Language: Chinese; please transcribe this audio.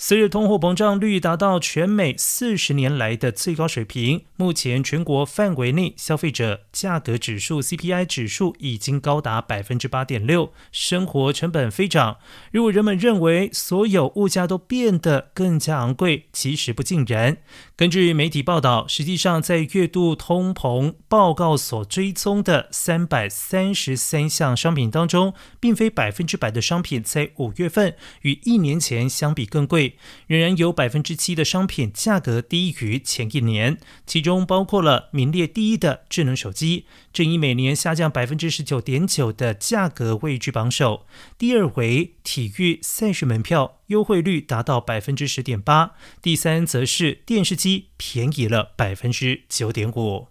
随着通货膨胀率达到全美四十年来的最高水平，目前全国范围内消费者价格指数 CPI 指数已经高达百分之八点六，生活成本飞涨。如果人们认为所有物价都变得更加昂贵，其实不尽然。根据媒体报道，实际上在月度通膨报告所追踪的三百三十三项商品当中，并非百分之百的商品在五月份与一年前相比更贵。仍然有百分之七的商品价格低于前一年，其中中包括了名列第一的智能手机，正以每年下降百分之十九点九的价格位居榜首。第二为体育赛事门票，优惠率达到百分之十点八。第三则是电视机，便宜了百分之九点五。